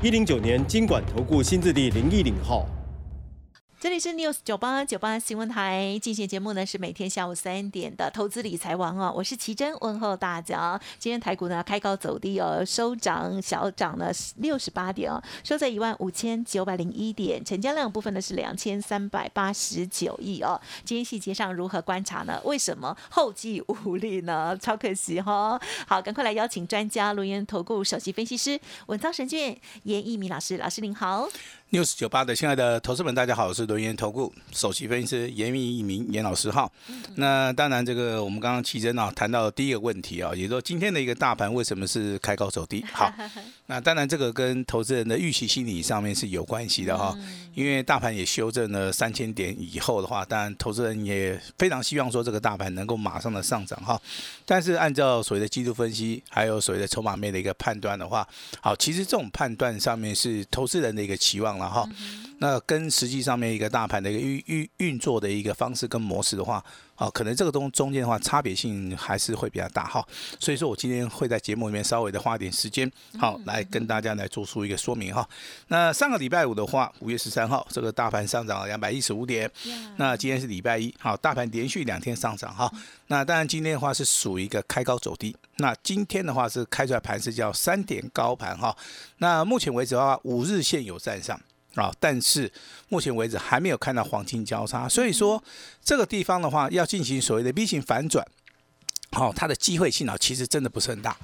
一零九年经管投顾新字第零一零号。这里是 News 九八九八新闻台进行节目呢，是每天下午三点的投资理财王哦，我是奇珍，问候大家。今天台股呢开高走低哦，收涨小涨了六十八点哦，收在一万五千九百零一点，成交量部分呢是两千三百八十九亿哦。今天细节上如何观察呢？为什么后继无力呢？超可惜哈。好，赶快来邀请专家录音投顾首席分析师稳操神卷严一鸣老师，老师您好。News 九八的亲爱的投资们，大家好，我是轮研投顾首席分析师严明一鸣严老师哈。那当然，这个我们刚刚奇珍啊谈到的第一个问题啊，也就是说今天的一个大盘为什么是开高走低？好，那当然这个跟投资人的预期心理上面是有关系的哈。因为大盘也修正了三千点以后的话，当然投资人也非常希望说这个大盘能够马上的上涨哈。但是按照所谓的技术分析，还有所谓的筹码面的一个判断的话，好，其实这种判断上面是投资人的一个期望了哈。那跟实际上面一个大盘的一个运运运作的一个方式跟模式的话，啊，可能这个东中间的话差别性还是会比较大哈。所以说我今天会在节目里面稍微的花一点时间，好来跟大家来做出一个说明哈。那上个礼拜五的话，五月十三号，这个大盘上涨了两百一十五点。那今天是礼拜一，好，大盘连续两天上涨哈。那当然今天的话是属于一个开高走低。那今天的话是开出来盘是叫三点高盘哈。那目前为止的话，五日线有站上。啊，但是目前为止还没有看到黄金交叉，所以说这个地方的话要进行所谓的 V 型反转，好、它的机会性啊其实真的不是很大。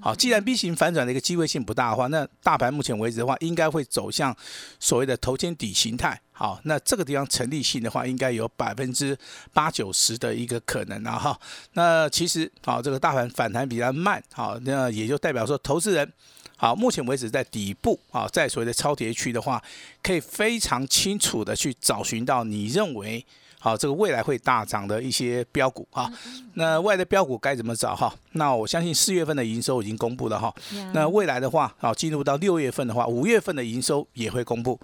好，既然 V 型反转的一个机会性不大的话，那大盘目前为止的话，应该会走向所谓的头肩底形态。好，那这个地方成立性的话，应该有百分之八九十的一个可能啊哈。那其实好，这个大盘反弹比较慢，好，那也就代表说投资人。好，目前为止在底部啊，在所谓的超跌区的话，可以非常清楚的去找寻到你认为好这个未来会大涨的一些标股啊。那未来的标股该怎么找哈？那我相信四月份的营收已经公布了哈。那未来的话，好进入到六月份的话，五月份的营收也会公布。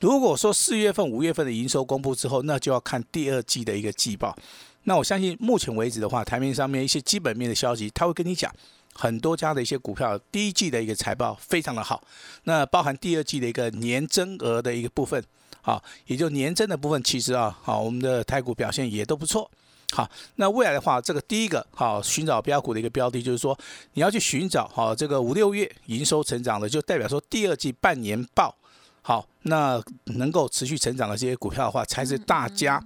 如果说四月份、五月份的营收公布之后，那就要看第二季的一个季报。那我相信目前为止的话，台面上面一些基本面的消息，他会跟你讲。很多家的一些股票，第一季的一个财报非常的好，那包含第二季的一个年增额的一个部分，好，也就年增的部分，其实啊，好，我们的台股表现也都不错。好，那未来的话，这个第一个好寻找标股的一个标的，就是说你要去寻找好这个五六月营收成长的，就代表说第二季半年报好，那能够持续成长的这些股票的话，才是大家。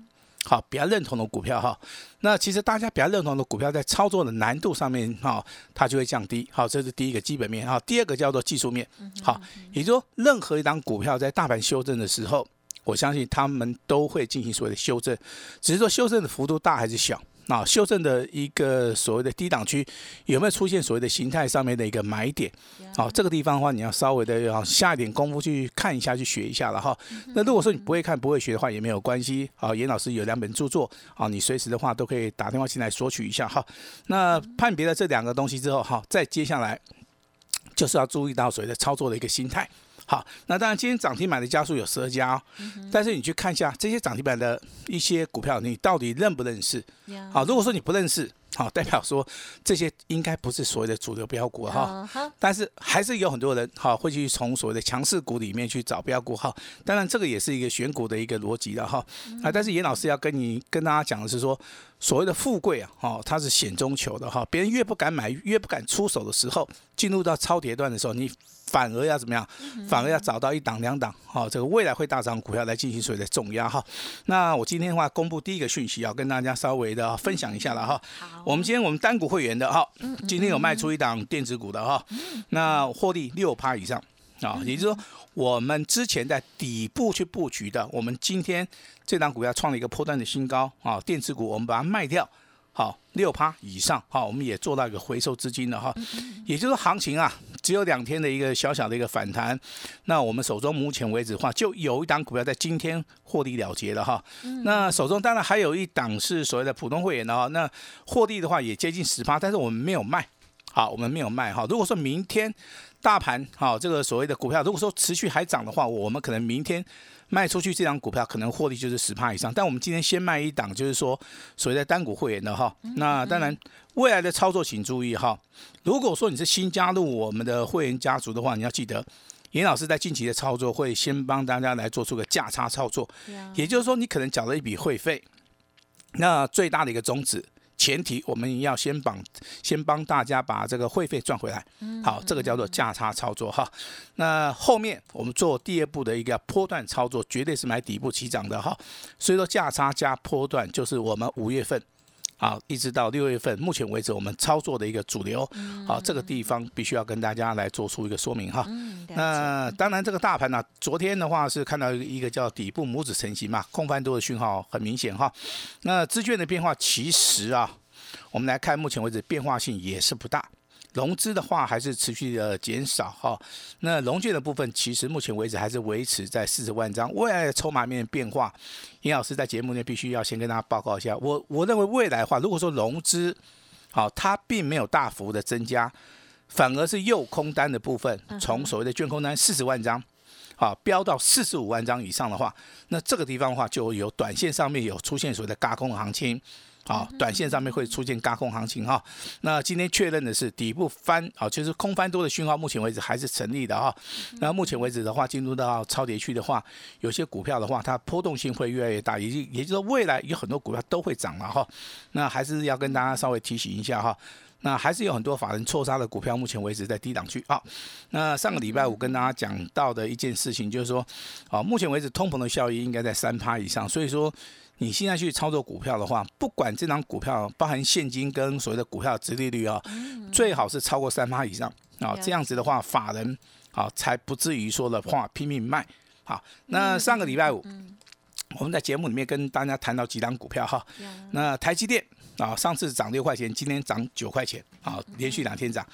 好，比较认同的股票哈，那其实大家比较认同的股票，在操作的难度上面哈，它就会降低。好，这是第一个基本面哈。第二个叫做技术面，好，也就是说，任何一档股票在大盘修正的时候，我相信他们都会进行所谓的修正，只是说修正的幅度大还是小。那修正的一个所谓的低档区有没有出现所谓的形态上面的一个买点？好，这个地方的话，你要稍微的要下一点功夫去看一下，去学一下了哈。那如果说你不会看、不会学的话，也没有关系。好，严老师有两本著作，好，你随时的话都可以打电话进来索取一下哈。那判别了这两个东西之后，哈，再接下来就是要注意到所谓的操作的一个心态。好，那当然今天涨停板的家数有十二家、哦，但是你去看一下这些涨停板的一些股票，你到底认不认识？好，如果说你不认识，好，代表说这些应该不是所谓的主流标股哈。但是还是有很多人哈会去从所谓的强势股里面去找标股哈。当然这个也是一个选股的一个逻辑的哈。啊，但是严老师要跟你跟大家讲的是说，所谓的富贵啊，哈，它是险中求的哈。别人越不敢买，越不敢出手的时候，进入到超跌段的时候，你。反而要怎么样？反而要找到一档两档，好，这个未来会大涨股票来进行所谓的重压哈。那我今天的话公布第一个讯息，要跟大家稍微的分享一下了哈。我们今天我们单股会员的哈，今天有卖出一档电子股的哈，那获利六趴以上啊，也就是说我们之前在底部去布局的，我们今天这档股票创了一个破段的新高啊，电子股我们把它卖掉。好六趴以上，好，我们也做到一个回收资金了哈，也就是行情啊，只有两天的一个小小的一个反弹，那我们手中目前为止的话，就有一档股票在今天获利了结了哈，那手中当然还有一档是所谓的普通会员的哈，那获利的话也接近十趴，但是我们没有卖，好，我们没有卖哈，如果说明天大盘好这个所谓的股票，如果说持续还涨的话，我们可能明天。卖出去这张股票可能获利就是十趴以上，但我们今天先卖一档，就是说所谓的单股会员的哈。那当然未来的操作请注意哈。如果说你是新加入我们的会员家族的话，你要记得严老师在近期的操作会先帮大家来做出个价差操作，也就是说你可能缴了一笔会费，那最大的一个宗旨。前提我们要先帮先帮大家把这个会费赚回来，好，这个叫做价差操作哈。那后面我们做第二步的一个波段操作，绝对是买底部起涨的哈。所以说价差加波段就是我们五月份。好，一直到六月份，目前为止我们操作的一个主流，好，这个地方必须要跟大家来做出一个说明哈。那当然，这个大盘呢，昨天的话是看到一个叫底部拇指成型嘛，空翻多的讯号很明显哈。那资券的变化其实啊，我们来看目前为止变化性也是不大。融资的话还是持续的减少哈，那融券的部分其实目前为止还是维持在四十万张。未来的筹码面变化，尹老师在节目内必须要先跟大家报告一下。我我认为未来的话，如果说融资好，它并没有大幅的增加，反而是右空单的部分从所谓的券空单四十万张，好飙到四十五万张以上的话，那这个地方的话就有短线上面有出现所谓的嘎空行情。好，短线上面会出现高空行情哈。那今天确认的是底部翻，啊，就是空翻多的讯号，目前为止还是成立的哈。那目前为止的话，进入到超跌区的话，有些股票的话，它波动性会越来越大，也就也就是说，未来有很多股票都会涨了哈。那还是要跟大家稍微提醒一下哈。那还是有很多法人错杀的股票，目前为止在低档区啊。那上个礼拜五跟大家讲到的一件事情，就是说，啊，目前为止通膨的效益应该在三趴以上，所以说。你现在去操作股票的话，不管这张股票包含现金跟所谓的股票殖利率啊，最好是超过三趴以上啊，这样子的话，法人啊才不至于说的话拼命卖。好，那上个礼拜五，我们在节目里面跟大家谈到几张股票哈，那台积电啊，上次涨六块钱，今天涨九块钱，啊，连续两天涨。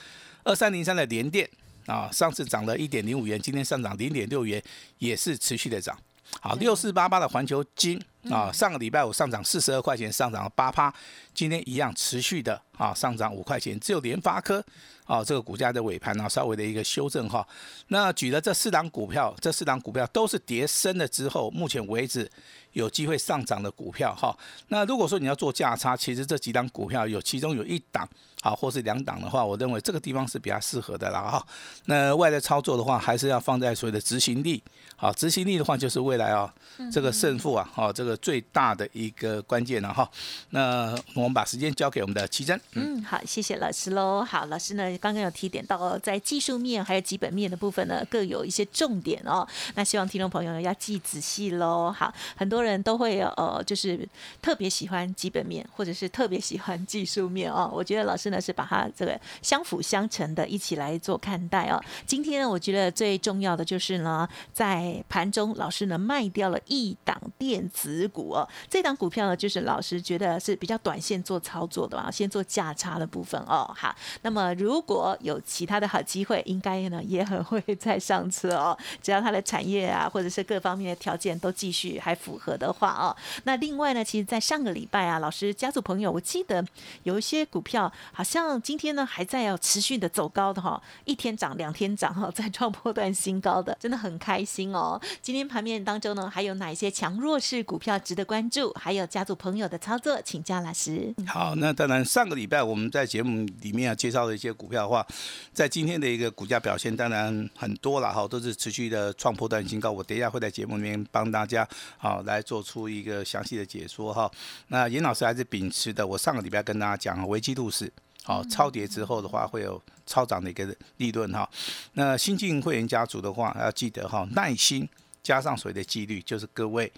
二三零三的联电啊，上次涨了一点零五元，今天上涨零点六元，也是持续的涨。好，六四八八的环球金啊，上个礼拜五上涨四十二块钱，上涨了八趴，今天一样持续的啊上涨五块钱，只有联发科啊这个股价的尾盘呢稍微的一个修正哈。那举了这四档股票，这四档股票都是跌升了之后，目前为止有机会上涨的股票哈。那如果说你要做价差，其实这几档股票有其中有一档。啊，或是两档的话，我认为这个地方是比较适合的了哈。那外在操作的话，还是要放在所谓的执行力。好，执行力的话，就是未来啊，这个胜负啊，好，这个最大的一个关键了哈。那我们把时间交给我们的奇珍。嗯，好，谢谢老师喽。好，老师呢刚刚有提点到，在技术面还有基本面的部分呢，各有一些重点哦。那希望听众朋友呢要记仔细喽。好，很多人都会有呃，就是特别喜欢基本面，或者是特别喜欢技术面哦。我觉得老师。呢是把它这个相辅相成的，一起来做看待哦。今天呢，我觉得最重要的就是呢，在盘中老师呢卖掉了一档电子股哦。这档股票呢，就是老师觉得是比较短线做操作的吧，先做价差的部分哦。好，那么如果有其他的好机会，应该呢也很会再上车哦。只要它的产业啊，或者是各方面的条件都继续还符合的话哦。那另外呢，其实，在上个礼拜啊，老师家族朋友，我记得有一些股票。好像今天呢还在要持续的走高的哈，一天涨两天涨哈，在创破段新高的，真的很开心哦。今天盘面当中呢，还有哪一些强弱势股票值得关注？还有家族朋友的操作，请教老师。好，那当然上个礼拜我们在节目里面啊介绍的一些股票的话，在今天的一个股价表现当然很多了哈，都是持续的创破段新高。我等一下会在节目里面帮大家好来做出一个详细的解说哈。那严老师还是秉持的，我上个礼拜跟大家讲危机度是。好，超跌之后的话，会有超涨的一个利润哈。那新进会员家族的话，要记得哈，耐心加上所谓的纪律，就是各位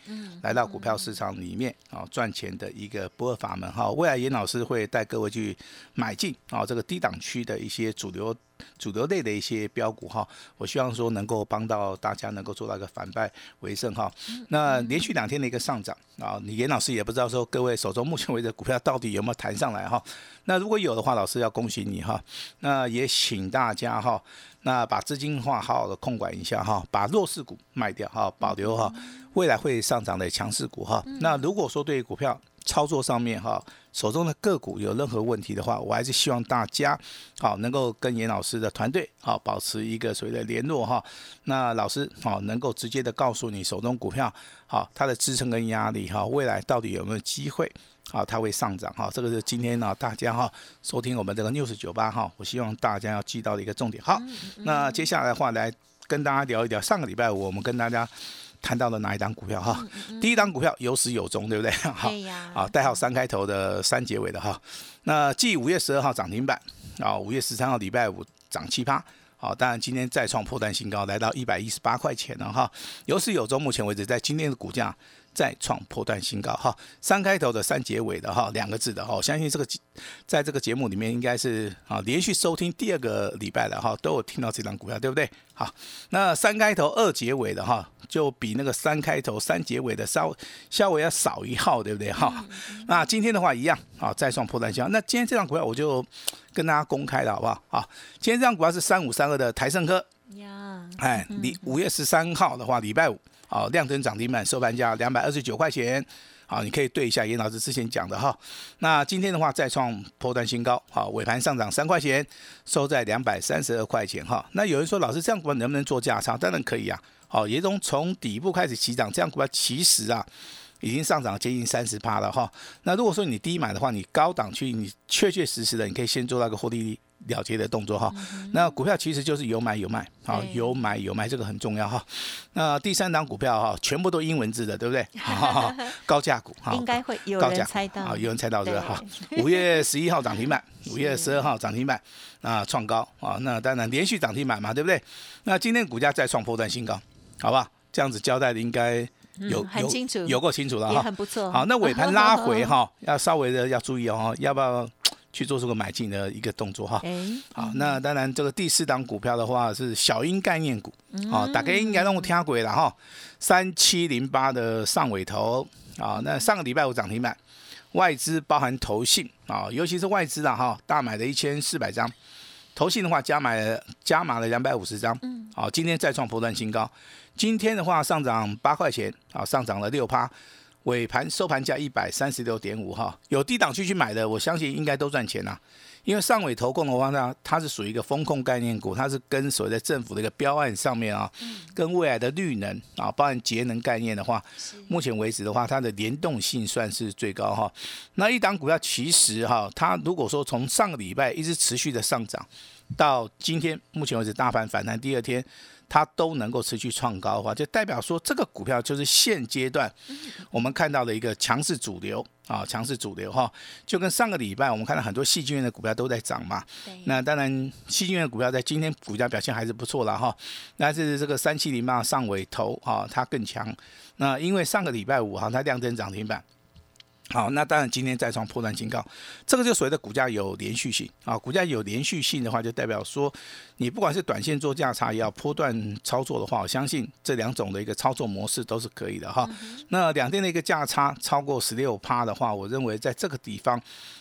来到股票市场里面啊赚钱的一个不二法门哈。未来严老师会带各位去买进啊这个低档区的一些主流主流类的一些标股哈，我希望说能够帮到大家能够做到一个反败为胜哈。那连续两天的一个上涨啊，你严老师也不知道说各位手中目前为止股票到底有没有弹上来哈。那如果有的话，老师要恭喜你哈。那也请大家哈，那把资金话好好的控管一下哈，把弱势股卖掉哈，保留哈未来会上涨的强势股哈。那如果说对股票，操作上面哈，手中的个股有任何问题的话，我还是希望大家好能够跟严老师的团队好保持一个所谓的联络哈。那老师好能够直接的告诉你手中股票好它的支撑跟压力哈，未来到底有没有机会好它会上涨哈。这个是今天呢大家哈收听我们这个 news 九八哈，我希望大家要记到的一个重点。好，那接下来的话来跟大家聊一聊，上个礼拜五我们跟大家。谈到了哪一档股票哈？第一档股票有始有终，对不对？好，啊，代号三开头的三结尾的哈。那继五月十二号涨停板啊，五月十三号礼拜五涨七八，好，当然今天再创破断新高，来到一百一十八块钱了哈。有始有终，目前为止在今天的股价。再创破断新高哈，三开头的三结尾的哈，两个字的哈，我相信这个在这个节目里面应该是啊连续收听第二个礼拜了哈，都有听到这张股票对不对？好，那三开头二结尾的哈，就比那个三开头三结尾的稍稍微要少一号，对不对哈？那今天的话一样啊，再创破断新高。那今天这张股票我就跟大家公开了好不好？好，今天这张股票是三五三二的台盛科呀，哎，你五月十三号的话，礼拜五。好，亮灯涨停板收盘价两百二十九块钱。好，你可以对一下严老师之前讲的哈。那今天的话再创破断新高，好，尾盘上涨三块钱，收在两百三十二块钱哈。那有人说老师这样股票能不能做价差？当然可以啊。好，也从从底部开始起涨，这样股票其实啊已经上涨接近三十趴了哈。那如果说你低买的话，你高档区你确确实实的你可以先做那个获利。了结的动作哈，那股票其实就是有买有卖，好有买有卖，这个很重要哈。那第三档股票哈，全部都英文字的，对不对？高价股哈，应该会有人猜到，啊，有人猜到这个哈。五月十一号涨停板，五月十二号涨停板，啊，创高啊，那当然连续涨停板嘛，对不对？那今天股价再创破断新高，好吧？这样子交代的应该有很清楚，有够清楚了哈，很不错。好，那尾盘拉回哈，要稍微的要注意哦，要不要？去做这个买进的一个动作哈，好，那当然这个第四档股票的话是小鹰概念股，好，大家应该让我听鬼了哈，三七零八的上尾头，啊，那上个礼拜五涨停板，外资包含投信啊，尤其是外资啊哈，大买了一千四百张，投信的话加买了加码了两百五十张，嗯，好，今天再创波段新高，今天的话上涨八块钱，啊，上涨了六趴。尾盘收盘价一百三十六点五哈，有低档区去买的，我相信应该都赚钱呐。因为上尾投控的话呢，它是属于一个风控概念股，它是跟所谓的政府的一个标案上面啊，跟未来的绿能啊，包含节能概念的话，目前为止的话，它的联动性算是最高哈。那一档股票其实哈，它如果说从上个礼拜一直持续的上涨，到今天目前为止大盘反弹第二天。它都能够持续创高的话，就代表说这个股票就是现阶段我们看到的一个强势主流啊，强势主流哈，就跟上个礼拜我们看到很多细菌院的股票都在涨嘛。那当然，细菌院的股票在今天股价表现还是不错了哈。那是这个三七零八上尾头哈，它更强。那因为上个礼拜五哈，它量增涨停板。好，那当然今天再创破断新高，这个就所谓的股价有连续性啊。股价有连续性的话，就代表说你不管是短线做价差，也要波段操作的话，我相信这两种的一个操作模式都是可以的哈。那两天的一个价差超过十六趴的话，我认为在这个地方。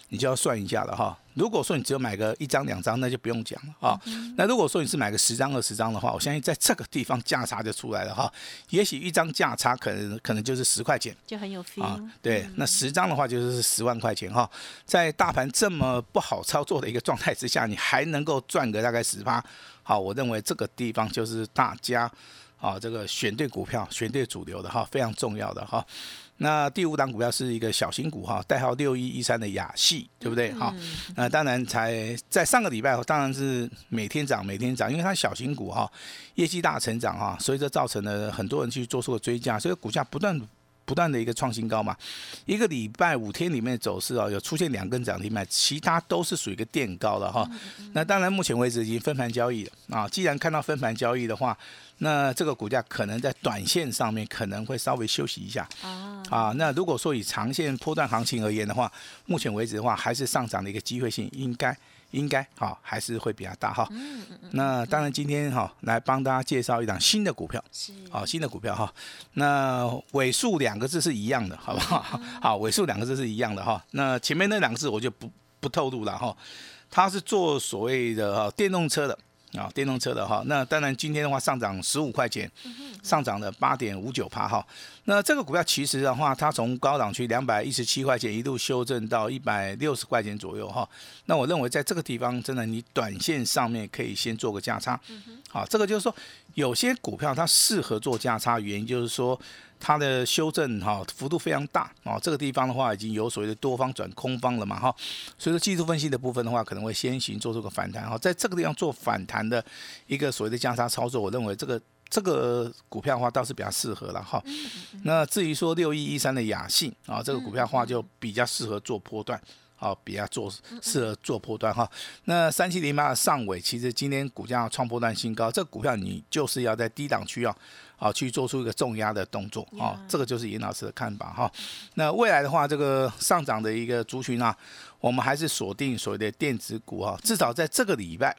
你就要算一下了哈。如果说你只有买个一张两张，那就不用讲了啊。那如果说你是买个十张二十张的话，我相信在这个地方价差就出来了哈。也许一张价差可能可能就是十块钱，就很有 feel 啊。对，那十张的话就是十万块钱哈。在大盘这么不好操作的一个状态之下，你还能够赚个大概十八，好，我认为这个地方就是大家啊这个选对股票、选对主流的哈，非常重要的哈。那第五档股票是一个小型股哈，代号六一一三的雅系，对不对哈？那当然才在上个礼拜，当然是每天涨每天涨，因为它小型股哈，业绩大成长哈，所以这造成了很多人去做出了追加，所以股价不断不断的一个创新高嘛。一个礼拜五天里面走势啊，有出现两根涨停板，其他都是属于一个垫高的哈。那当然目前为止已经分盘交易了啊。既然看到分盘交易的话，那这个股价可能在短线上面可能会稍微休息一下啊啊，那如果说以长线波段行情而言的话，目前为止的话还是上涨的一个机会性应该应该哈还是会比较大哈。嗯嗯嗯，那当然今天哈来帮大家介绍一档新的股票，是好新的股票哈。那尾数两个字是一样的，好不好？好，尾数两个字是一样的哈。那前面那两个字我就不不透露了哈。它是做所谓的哈电动车的啊，电动车的哈。那当然今天的话上涨十五块钱，上涨了八点五九趴哈。那这个股票其实的话，它从高档区两百一十七块钱一路修正到一百六十块钱左右哈。那我认为在这个地方，真的你短线上面可以先做个价差。好，这个就是说有些股票它适合做价差，原因就是说它的修正哈幅度非常大啊。这个地方的话已经有所谓的多方转空方了嘛哈。所以说技术分析的部分的话，可能会先行做出个反弹哈。在这个地方做反弹的一个所谓的价差操作，我认为这个。这个股票的话倒是比较适合了哈，那至于说六一一三的雅信啊，这个股票的话就比较适合做波段，好，比较做适合做波段哈。那三七零八的上尾，其实今天股价创波段新高，这个股票你就是要在低档区啊，好去做出一个重压的动作啊，这个就是严老师的看法哈。那未来的话，这个上涨的一个族群啊，我们还是锁定所谓的电子股哈，至少在这个礼拜。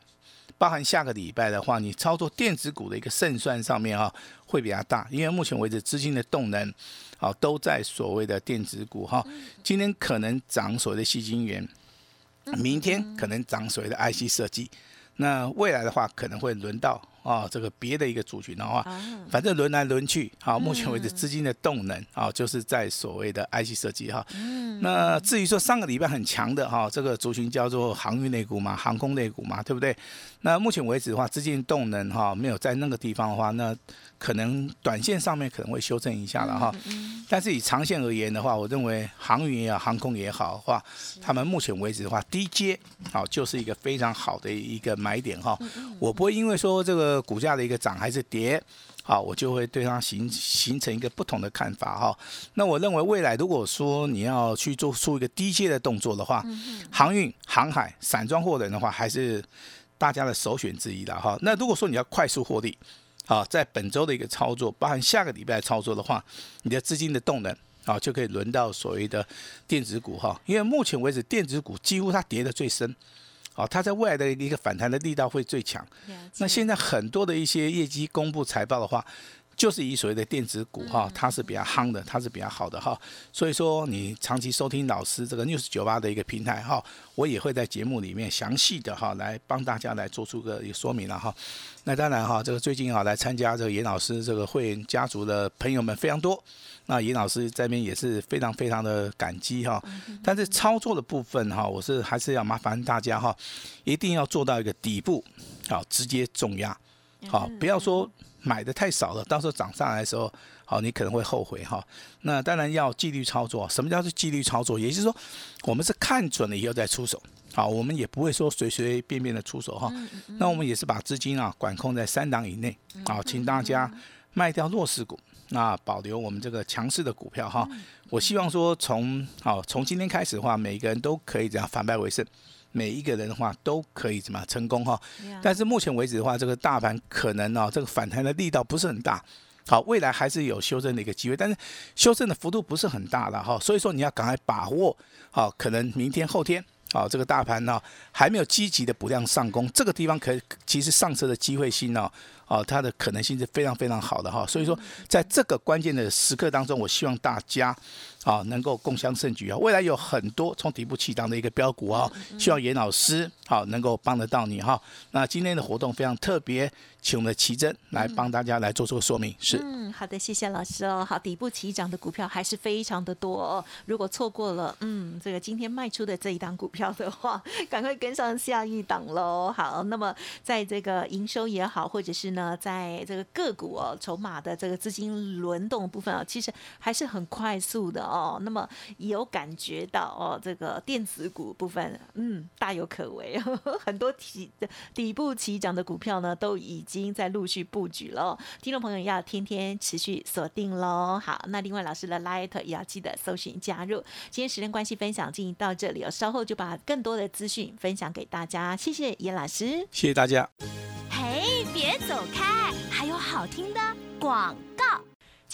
包含下个礼拜的话，你操作电子股的一个胜算上面哈，会比较大，因为目前为止资金的动能，啊都在所谓的电子股哈。今天可能涨所谓的细晶圆，明天可能涨所谓的 IC 设计，那未来的话可能会轮到。啊，这个别的一个族群的话，反正轮来轮去，好，目前为止资金的动能啊，就是在所谓的 IC 设计哈。那至于说上个礼拜很强的哈，这个族群叫做航运类股嘛，航空类股嘛，对不对？那目前为止的话，资金动能哈没有在那个地方的话，那可能短线上面可能会修正一下了哈。但是以长线而言的话，我认为航运也好，航空也好的话，他们目前为止的话，低阶好就是一个非常好的一个买点哈。我不会因为说这个。股价的一个涨还是跌，好，我就会对它形形成一个不同的看法哈。那我认为未来如果说你要去做出一个低阶的动作的话，航运、航海、散装货轮的话，还是大家的首选之一了哈。那如果说你要快速获利，好，在本周的一个操作，包含下个礼拜操作的话，你的资金的动能啊，就可以轮到所谓的电子股哈。因为目前为止，电子股几乎它跌的最深。啊，它在未来的一个反弹的力道会最强。那现在很多的一些业绩公布财报的话，就是以所谓的电子股哈，它是比较夯的，它是比较好的哈。所以说，你长期收听老师这个 news 九八的一个平台哈，我也会在节目里面详细的哈来帮大家来做出个说明了哈。那当然哈，这个最近啊来参加这个严老师这个会员家族的朋友们非常多。那严老师这边也是非常非常的感激哈，但是操作的部分哈，我是还是要麻烦大家哈，一定要做到一个底部，好直接重压，好不要说买的太少了，到时候涨上来的时候，好你可能会后悔哈。那当然要纪律操作，什么叫做纪律操作？也就是说，我们是看准了以后再出手，好，我们也不会说随随便便的出手哈。那我们也是把资金啊管控在三档以内，好，请大家卖掉弱势股。那保留我们这个强势的股票哈，我希望说从好从今天开始的话，每一个人都可以这样反败为胜，每一个人的话都可以怎么成功哈。但是目前为止的话，这个大盘可能哦，这个反弹的力道不是很大，好，未来还是有修正的一个机会，但是修正的幅度不是很大了哈，所以说你要赶快把握好，可能明天后天。好，这个大盘呢还没有积极的补量上攻，这个地方可其实上车的机会性呢，哦，它的可能性是非常非常好的哈。所以说，在这个关键的时刻当中，我希望大家啊能够共襄盛举啊。未来有很多从底部起涨的一个标股啊，希望严老师好能够帮得到你哈。那今天的活动非常特别。请我们的奇珍来帮大家来做出个说明。是，嗯，好的，谢谢老师哦。好，底部起涨的股票还是非常的多哦。如果错过了，嗯，这个今天卖出的这一档股票的话，赶快跟上下一档喽。好，那么在这个营收也好，或者是呢，在这个个股哦，筹码的这个资金轮动部分啊，其实还是很快速的哦。那么有感觉到哦，这个电子股部分，嗯，大有可为，很多起底部起涨的股票呢，都已经。在陆续布局了，听众朋友要天天持续锁定喽。好，那另外老师的 Light 也要记得搜寻加入。今天时间关系，分享进行到这里哦，稍后就把更多的资讯分享给大家。谢谢严老师，谢谢大家。走开，还有好听的广。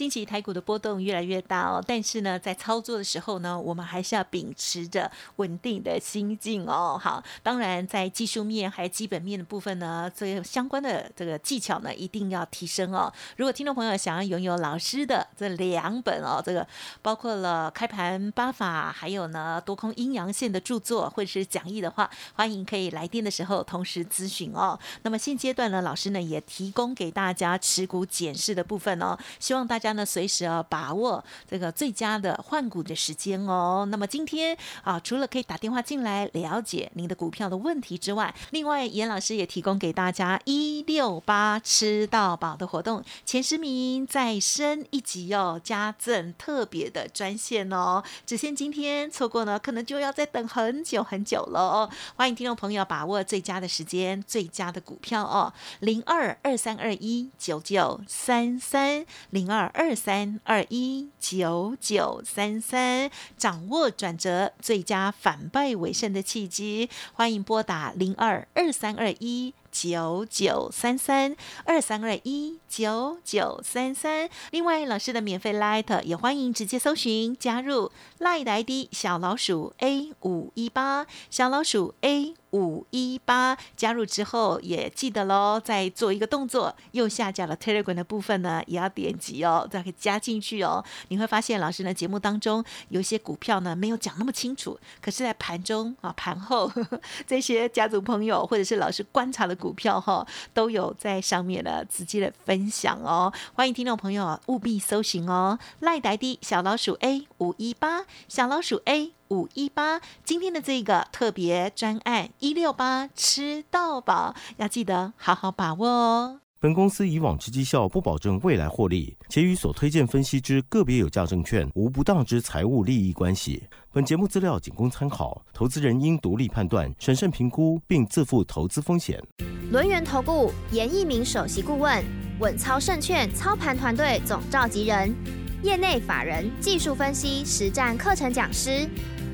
近期台股的波动越来越大哦，但是呢，在操作的时候呢，我们还是要秉持着稳定的心境哦。好，当然在技术面还有基本面的部分呢，这相关的这个技巧呢，一定要提升哦。如果听众朋友想要拥有老师的这两本哦，这个包括了开盘八法，还有呢多空阴阳线的著作或者是讲义的话，欢迎可以来电的时候同时咨询哦。那么现阶段呢，老师呢也提供给大家持股检视的部分哦，希望大家呢随时啊把握这个最佳的换股的时间哦。那么今天啊，除了可以打电话进来了解您的股票的问题之外，另外严老师也提供给大家一六八吃到饱的活动，前十名再升一级哦，加赠特别的专线哦，只限今天，错过呢可能就要再等很久很久了哦。欢迎听众朋友把握最佳的时间，最佳的股票哦，零二二三二一九九三三零二二三二一九九三三，掌握转折，最佳反败为胜的契机，欢迎拨打零二二三二一。九九三三二三二一九九三三，另外老师的免费 Light 也欢迎直接搜寻加入 Light ID 小老鼠 A 五一八小老鼠 A 五一八加入之后也记得喽，再做一个动作，右下角的 Telegram 的部分呢也要点击哦，再可以加进去哦。你会发现老师的节目当中有一些股票呢没有讲那么清楚，可是在盘中啊盘后呵呵 这些家族朋友或者是老师观察的。股票哈都有在上面的直接的分享哦，欢迎听众朋友啊务必搜寻哦，赖呆的小老鼠 A 五一八小老鼠 A 五一八，今天的这个特别专案一六八吃到饱，要记得好好把握哦。本公司以往之绩效不保证未来获利，且与所推荐分析之个别有价证券无不当之财务利益关系。本节目资料仅供参考，投资人应独立判断、审慎评估，并自负投资风险。轮源投顾严一鸣首席顾问，稳操胜券操盘团队总召集人，业内法人技术分析实战课程讲师，